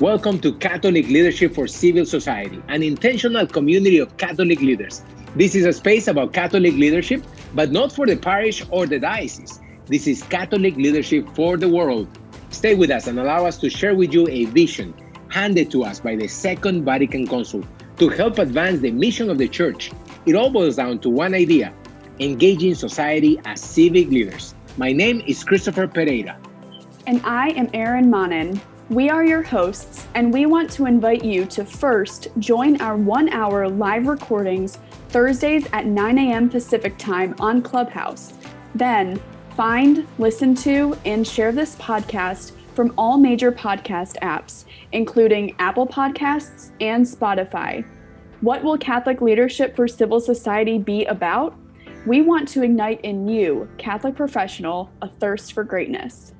Welcome to Catholic Leadership for Civil Society, an intentional community of Catholic leaders. This is a space about Catholic leadership, but not for the parish or the diocese. This is Catholic leadership for the world. Stay with us and allow us to share with you a vision handed to us by the Second Vatican Council to help advance the mission of the Church. It all boils down to one idea engaging society as civic leaders. My name is Christopher Pereira. And I am Erin Manin. We are your hosts, and we want to invite you to first join our one hour live recordings Thursdays at 9 a.m. Pacific Time on Clubhouse. Then, find, listen to, and share this podcast from all major podcast apps, including Apple Podcasts and Spotify. What will Catholic Leadership for Civil Society be about? We want to ignite in you, Catholic professional, a thirst for greatness.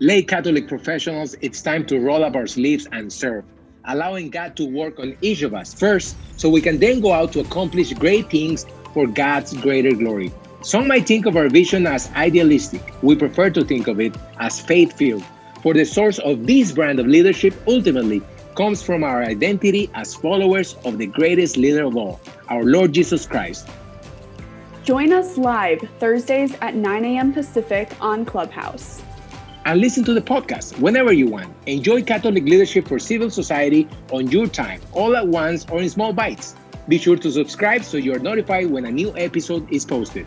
Lay Catholic professionals, it's time to roll up our sleeves and serve, allowing God to work on each of us first so we can then go out to accomplish great things for God's greater glory. Some might think of our vision as idealistic. We prefer to think of it as faith filled. For the source of this brand of leadership ultimately comes from our identity as followers of the greatest leader of all, our Lord Jesus Christ. Join us live Thursdays at 9 a.m. Pacific on Clubhouse and listen to the podcast whenever you want. Enjoy Catholic leadership for civil society on your time, all at once or in small bites. Be sure to subscribe so you're notified when a new episode is posted.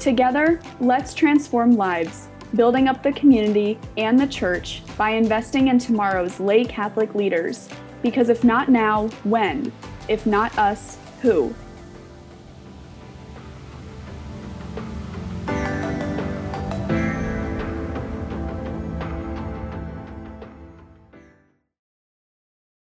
Together, let's transform lives, building up the community and the church by investing in tomorrow's lay Catholic leaders. Because if not now, when? If not us, who?